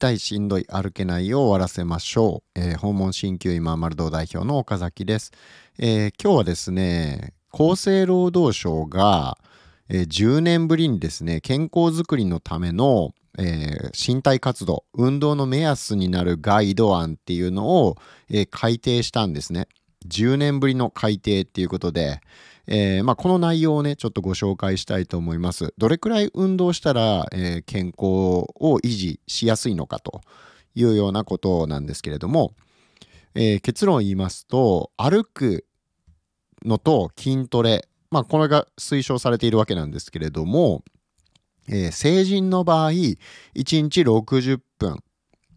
痛いしんどい歩けないを終わらせましょう、えー、訪問鍼灸院マ丸堂代表の岡崎です、えー、今日はですね厚生労働省が、えー、10年ぶりにですね健康づくりのための、え身体活動運動の目安になるガイド案っていうのを、え改定したんですね。10年ぶりの改定っていうことで、えー、まあ、この内容をね、ちょっとご紹介したいと思います。どれくらい運動したら、えー、健康を維持しやすいのかというようなことなんですけれども、えー、結論を言いますと、歩くのと筋トレ、まあ、これが推奨されているわけなんですけれども、え成人の場合、1日60分、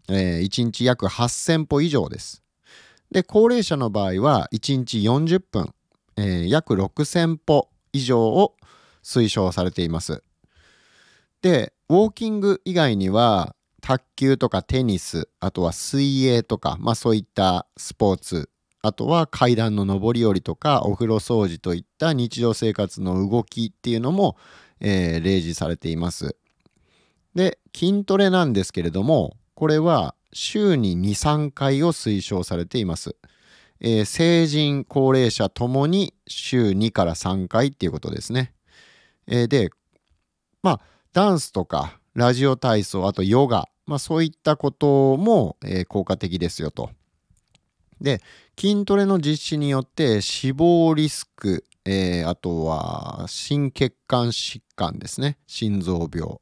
え1日約8000歩以上です。で、高齢者の場合は1日40分、えー、約6000歩以上を推奨されています。で、ウォーキング以外には、卓球とかテニス、あとは水泳とか、まあそういったスポーツ、あとは階段の上り下りとかお風呂掃除といった日常生活の動きっていうのも、えー、例示されています。で、筋トレなんですけれども、これは週に2、3回を推奨されています。えー、成人、高齢者ともに週2から3回っていうことですね。えー、で、まあ、ダンスとかラジオ体操、あとヨガ、まあ、そういったことも、えー、効果的ですよと。で、筋トレの実施によって死亡リスク、えー、あとは心血管疾患ですね、心臓病、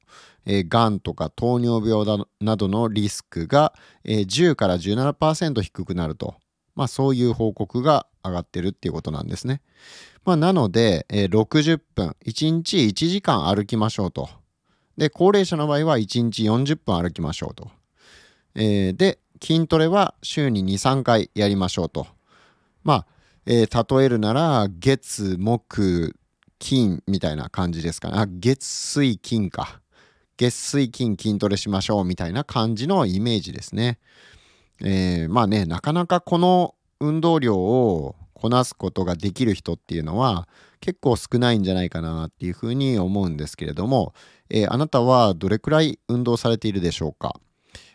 えー、がんとか糖尿病などのリスクが、えー、10から17%低くなるとまあそういう報告が上がってるっていうことなんですね。まあなので、えー、60分、1日1時間歩きましょうと。で、高齢者の場合は1日40分歩きましょうと。えー、で、筋トレは週に2、3回やりましょうと。まあ、えー、例えるなら、月、木、金みたいな感じですかね。あ、月、水、金か。月、水、金筋トレしましょうみたいな感じのイメージですね。えー、まあねなかなかこの運動量をこなすことができる人っていうのは結構少ないんじゃないかなっていうふうに思うんですけれども、えー、あなたはどれくらい運動されているでしょうか？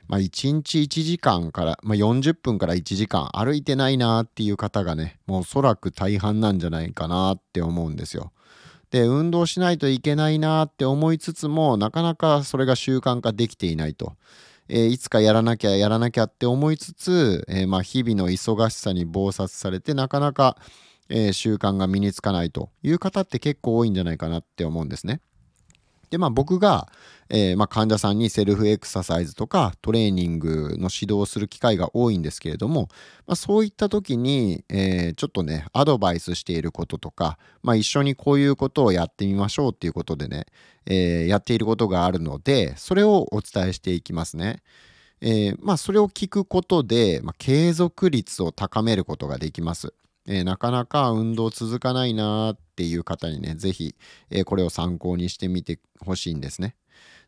まあ、1日1時間から、まあ、40分から1時間歩いてないなっていう方がねもうおそらく大半なんじゃないかなって思うんですよ。で運動しないといけないなって思いつつもなかなかそれが習慣化できていないと。えー、いつかやらなきゃやらなきゃって思いつつ、えー、まあ日々の忙しさに忙殺されてなかなか、えー、習慣が身につかないという方って結構多いんじゃないかなって思うんですね。でまあ僕が、えー、まあ、患者さんにセルフエクササイズとかトレーニングの指導をする機会が多いんですけれども、まあ、そういった時に、えー、ちょっとねアドバイスしていることとか、まあ、一緒にこういうことをやってみましょうっていうことでね、えー、やっていることがあるのでそれをお伝えしていきますね。えまあそれを聞くことで、ま、継続率を高めることができます。えー、なかなか運動続かないなっていう方にね、ぜひ、えー、これを参考にしてみてほしいんですね。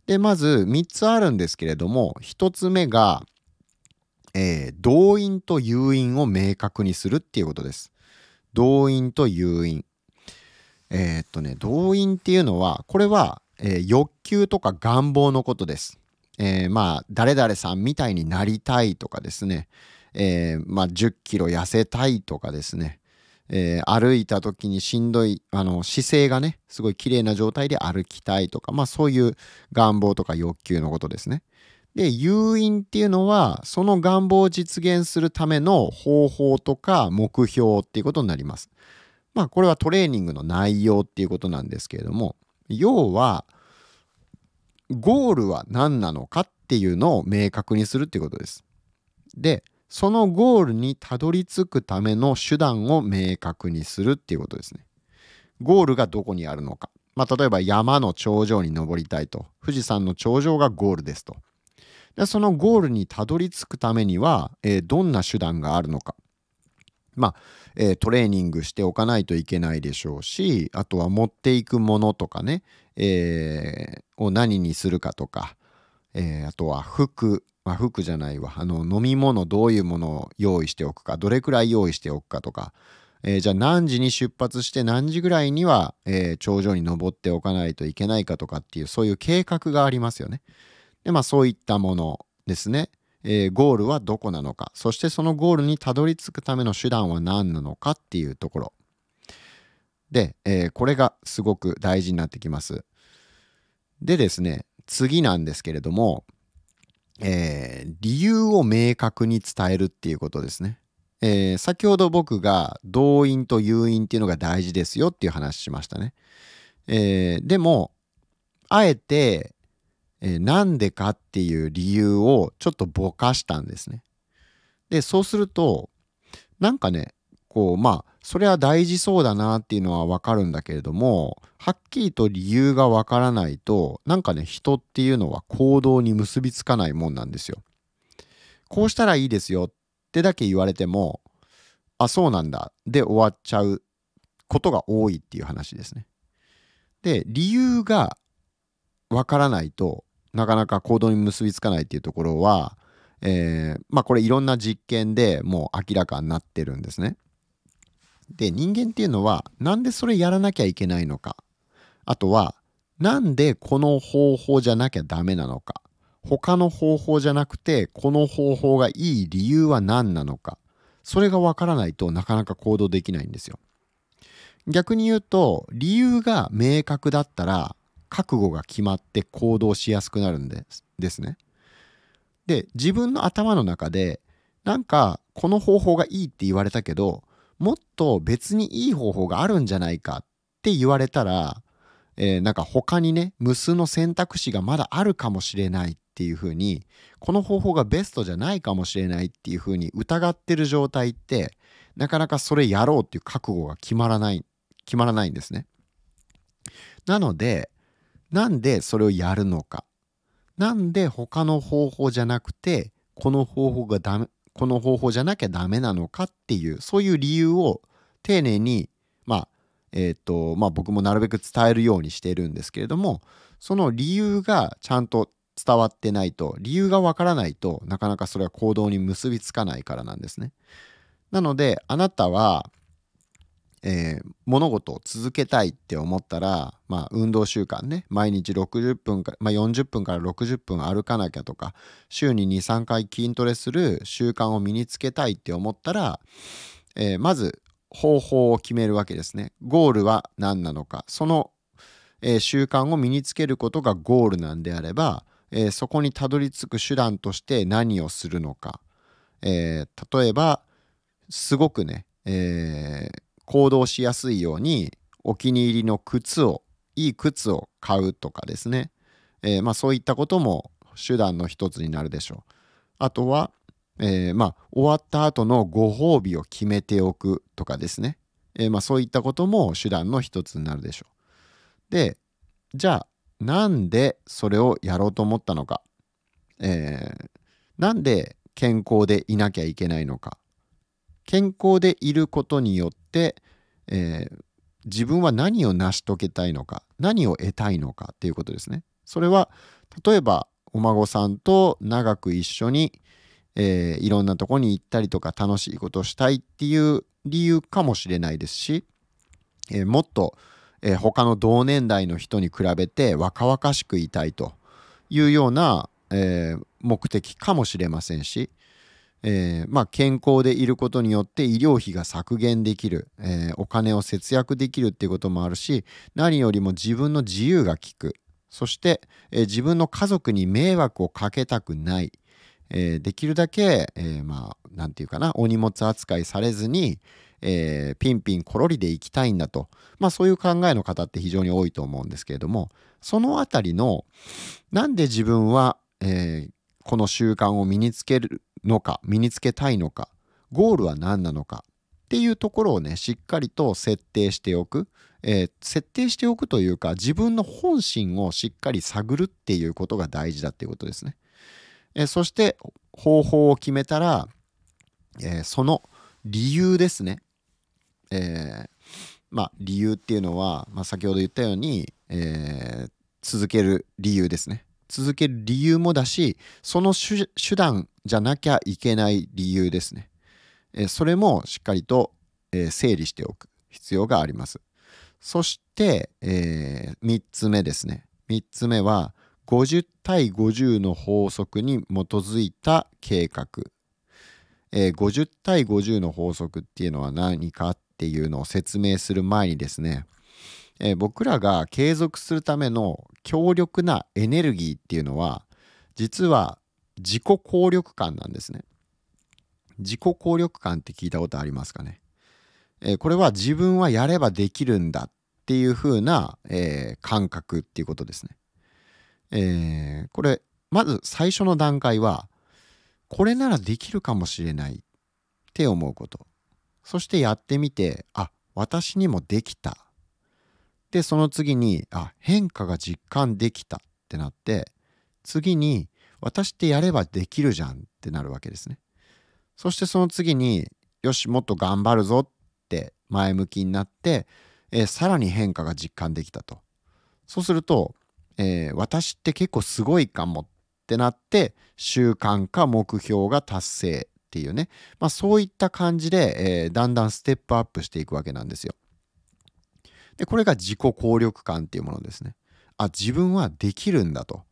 で、まず3つあるんですけれども、1つ目が、えー、動員と誘引を明確にするっていうことです。動員と誘引。えー、っとね、動員っていうのは、これは、えー、欲求とか願望のことです。えー、まあ、誰々さんみたいになりたいとかですね。えー、まあ、10キロ痩せたいとかですね、えー、歩いた時にしんどいあの姿勢がねすごい綺麗な状態で歩きたいとか、まあ、そういう願望とか欲求のことですね。で誘引っていうのはその願望を実現するための方法とか目標っていうことになります。まあこれはトレーニングの内容っていうことなんですけれども要はゴールは何なのかっていうのを明確にするっていうことです。でそのゴールにたどり着くための手段を明確にするっていうことですね。ゴールがどこにあるのか。まあ、例えば山の頂上に登りたいと。富士山の頂上がゴールですと。でそのゴールにたどり着くためには、えー、どんな手段があるのか。まあ、えー、トレーニングしておかないといけないでしょうし、あとは持っていくものとかね、えー、を何にするかとか、えあとは服、まあ、服じゃないわ。あの飲み物どういうものを用意しておくか。どれくらい用意しておくかとか、えー、じゃあ何時に出発して何時ぐらいには、えー、頂上に登っておかないといけないかとかっていうそういう計画がありますよね。でまあそういったものですね、えー、ゴールはどこなのか。そしてそのゴールにたどり着くための手段は何なのかっていうところ。で、えー、これがすごく大事になってきます。でですね次なんですけれども、えー、理由を明確に伝えるっていうことですね、えー、先ほど僕が動因と誘因っていうのが大事ですよっていう話しましたね、えー、でもあえてえー、なんでかっていう理由をちょっとぼかしたんですね。で、そうすると、なんかね、こう、まあ、それは大事そうだなっていうのはわかるんだけれども、はっきりと理由がわからないと、なんかね、人っていうのは行動に結びつかないもんなんですよ。こうしたらいいですよってだけ言われても、あ、そうなんだ。で終わっちゃうことが多いっていう話ですね。で、理由がわからないと、なかなか行動に結びつかないっていうところは、えー、まあこれいろんな実験でもう明らかになってるんですね。で人間っていうのはなんでそれやらなきゃいけないのかあとはなんでこの方法じゃなきゃダメなのか他の方法じゃなくてこの方法がいい理由は何なのかそれがわからないとなかなか行動できないんですよ。逆に言うと理由が明確だったら覚悟が決まって行動しやすくなるんですですね。で自分の頭の中でなんかこの方法がいいって言われたけどもっと別にいい方法があるんじゃないかって言われたら、えー、なんか他にね無数の選択肢がまだあるかもしれないっていうふうにこの方法がベストじゃないかもしれないっていうふうに疑ってる状態ってなかなかそれやろうっていう覚悟が決まらない決まらないんですね。なのでなんでそれをやるのかなんで他の方法じゃなくてこの方法がダメこの方法じゃなきゃダメなのかっていうそういう理由を丁寧にまあえっ、ー、とまあ僕もなるべく伝えるようにしているんですけれどもその理由がちゃんと伝わってないと理由がわからないとなかなかそれは行動に結びつかないからなんですね。なのであなたはえー、物事を続けたいって思ったら、まあ、運動習慣ね。毎日60分か、まあ、40分から60分歩かなきゃとか週に23回筋トレする習慣を身につけたいって思ったら、えー、まず方法を決めるわけですね。ゴールは何なのか。その、えー、習慣を身につけることがゴールなんであれば、えそこにたどり着く手段として何をするのか、え例えばすごくね、えー行動しやすいようにお気に入りの靴をいい靴を買うとかですね、えー、まあ、そういったことも手段の一つになるでしょう。あとは、えー、まあ、終わった後のご褒美を決めておくとかですね、え、まあ、そういったことも手段の一つになるでしょう。でじゃあなんでそれをやろうと思ったのか、えー、なんで健康でいなきゃいけないのか健康でいることによって、えー、自分は何を成し遂げたいのか何を得たいのかっていうことですね。それは例えばお孫さんと長く一緒に、えー、いろんなとこに行ったりとか楽しいことをしたいっていう理由かもしれないですし、えー、もっと、えー、他の同年代の人に比べて若々しくいたいというような、え目的かもしれませんし、えー、まあ、健康でいることによって医療費が削減できる、えー、お金を節約できるっていうこともあるし何よりも自分の自由が利く。そして、えー、自分の家族に迷惑をかけたくない、えできるだけ、えまあ何て言うかなお荷物扱いされずに、えピンピンコロリで行きたいんだと。まあそういう考えの方って非常に多いと思うんですけれどもそのあたりのなんで自分は、えこの習慣を身につけるのか身につけたいのかゴールは何なのかっていうところをねしっかりと設定しておく、えー、設定しておくというか自分の本心をしっかり探るっていうことが大事だっていうことですね。えー、そして方法を決めたら、えー、その理由ですね。えまあ理由っていうのは、まあ、先ほど言ったように、え続ける理由ですね。続ける理由もだしその手段じゃなきゃいけない理由ですね、それもしっかりと、整理しておく必要があります。そして、えー、3つ目ですね。3つ目は50対50の法則に基づいた計画、えー、50対50の法則っていうのは何かっていうのを説明する前にですね、えー、僕らが継続するための強力なエネルギーっていうのは実は自己効力感なんですね。自己効力感って聞いたことありますかね、えー、これは自分はやればできるんだっていう風な、えー、感覚っていうことですね。えー、これまず最初の段階はこれならできるかもしれないって思うことそしてやってみてあ私にもできたでその次にあ変化が実感できたってなって次に私ってやればできるじゃんってなるわけですね。そしてその次によしもっと頑張るぞって前向きになって、えー、さらに変化が実感できたと。そうすると、えー、私って結構すごいかもってなって習慣化目標が達成っていうね、まあ、そういった感じで、えー、だんだんステップアップしていくわけなんですよ。でこれが自己効力感っていうものですね。あ自分はできるんだと。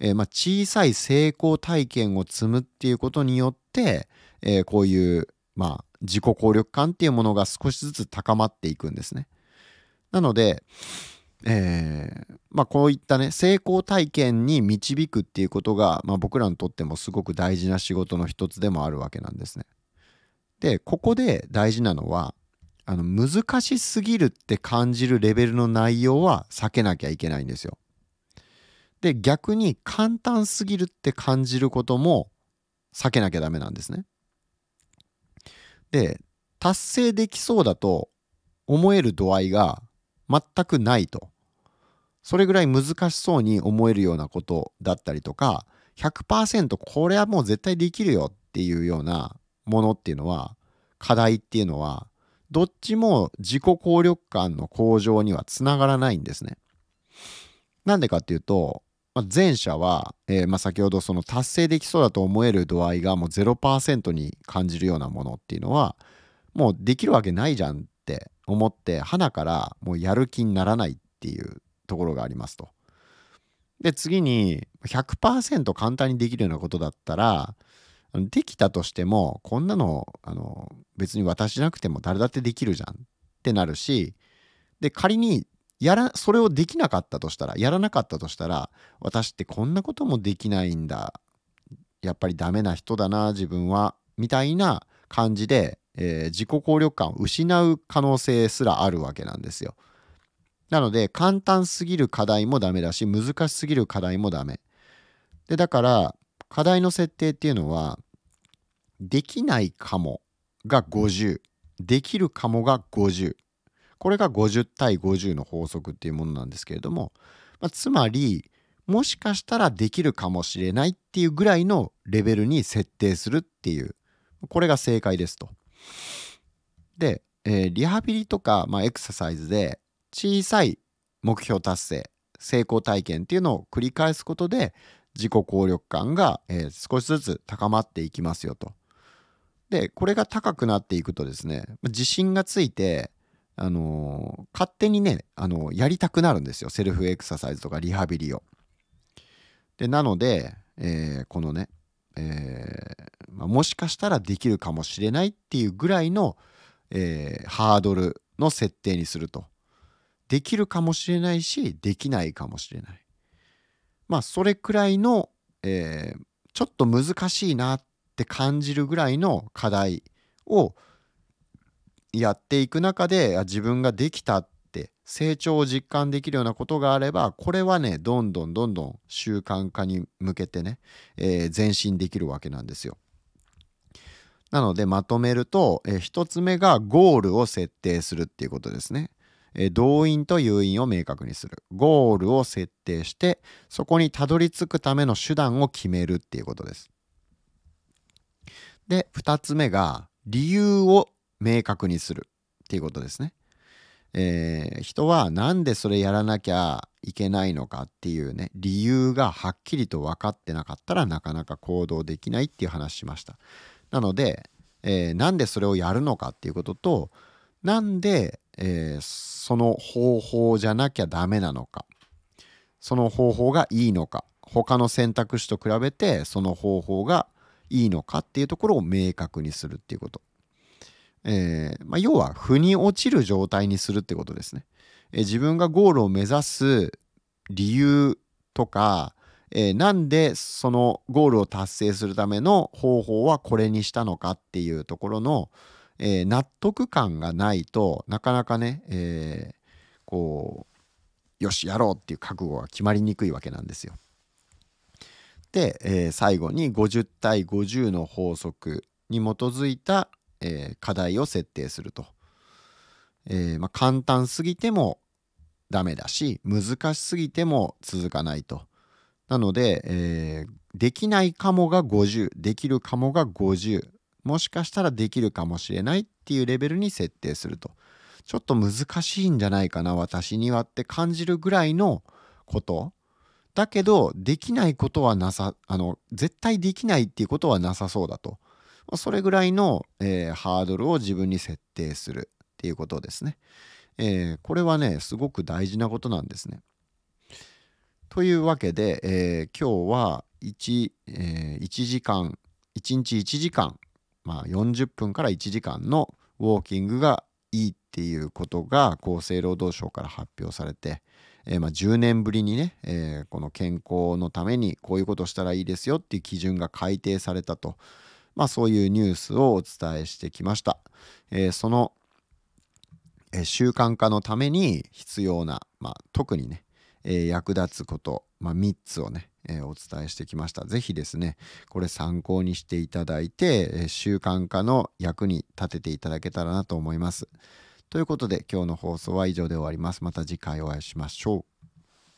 えー、まあ、小さい成功体験を積むっていうことによって、えー、こういう、まあ、自己効力感っていうものが少しずつ高まっていくんですね。なので、えー、まあ、こういったね成功体験に導くっていうことが、まあ、僕らにとってもすごく大事な仕事の一つでもあるわけなんですね。でここで大事なのはあの難しすぎるって感じるレベルの内容は避けなきゃいけないんですよ。で逆に簡単すぎるって感じることも避けなきゃダメなんですね。で達成できそうだと思える度合いが全くないとそれぐらい難しそうに思えるようなことだったりとか100%これはもう絶対できるよっていうようなものっていうのは課題っていうのはどっちも自己効力感の向上にはつながらないんですね。なんでかっていうとまあ、前者は、えー、まあ、先ほどその達成できそうだと思える度合いがもう0%に感じるようなものっていうのはもうできるわけないじゃんって思って花からもうやる気にならないっていうところがありますと。で次に100%簡単にできるようなことだったらできたとしてもこんなのあの別に私じゃなくても誰だってできるじゃんってなるしで仮にやらそれをできなかったとしたらやらなかったとしたら私ってこんなこともできないんだやっぱりダメな人だな自分はみたいな感じで、えー、自己効力感を失う可能性すらあるわけなんですよ。なので簡単すぎる課題もダメだし難しすぎる課題もダメ。でだから課題の設定っていうのはできないかもが50できるかもが50これが50対50の法則っていうものなんですけれども、まあ、つまりもしかしたらできるかもしれないっていうぐらいのレベルに設定するっていうこれが正解ですと。で、えー、リハビリとか、まあ、エクササイズで小さい目標達成成功体験っていうのを繰り返すことで自己効力感が、えー、少しずつ高まっていきますよと。でこれが高くなっていくとですね自信がついてあの勝手にね、あのやりたくなるんですよセルフエクササイズとかリハビリを。でなので、えー、このね、え、まあ、もしかしたらできるかもしれないっていうぐらいの、え、ハードルの設定にすると。できるかもしれないしできないかもしれない。まあそれくらいの、えちょっと難しいなっって感じるぐらいの課題をやっていく中で自分ができたって成長を実感できるようなことがあればこれはねどんどんどんどん習慣化に向けてね、えー、前進できるわけなんですよ。なのでまとめると、えー、1つ目がゴールを設定するっていうことですね。えー、動員と誘引を明確にする。ゴールを設定してそこにたどり着くための手段を決めるっていうことです。で2つ目が理由を明確にするっていうことですね。えー、人は何でそれやらなきゃいけないのかっていうね理由がはっきりと分かってなかったらなかなか行動できないっていう話しました。なので、えー、なんでそれをやるのかっていうこととなんで、えー、その方法じゃなきゃダメなのかその方法がいいのか他の選択肢と比べてその方法がいいのかっていうところを明確にするっていうこと。えーまあ、要は腑に落ちる状態にするってことですね。えー、自分がゴールを目指す理由とか、えー、なんでそのゴールを達成するための方法はこれにしたのかっていうところの、えー、納得感がないとなかなかね、えー、こうよしやろうっていう覚悟が決まりにくいわけなんですよ。で、えー、最後に50対50の法則に基づいた、えー、課題を設定すると。えーまあ、簡単すぎてもダメだし難しすぎても続かないと。なので、え、できないかもが50できるかもが50もしかしたらできるかもしれないっていうレベルに設定すると。ちょっと難しいんじゃないかな私にはって感じるぐらいのことだけどできないことはなさあの絶対できないっていうことはなさそうだと。それぐらいの、えー、ハードルを自分に設定するっていうことですね、えー、これはねすごく大事なことなんですね。というわけで、えー、今日は 1,、えー、1時間1日1時間、まあ、40分から1時間のウォーキングがいいっていうことが厚生労働省から発表されて、えー、まあ、10年ぶりにね、えー、この健康のためにこういうことしたらいいですよっていう基準が改定されたと、まあ、そういうニュースをお伝えしてきました。えー、その、え習慣化のために必要な、まあ、特にね、え役立つこと、ま、3つをね、えお伝えしてきました。是非ですね、これ参考にしていただいて、え習慣化の役に立てていただけたらなと思います。ということで今日の放送は以上で終わります。また次回お会いしましょう。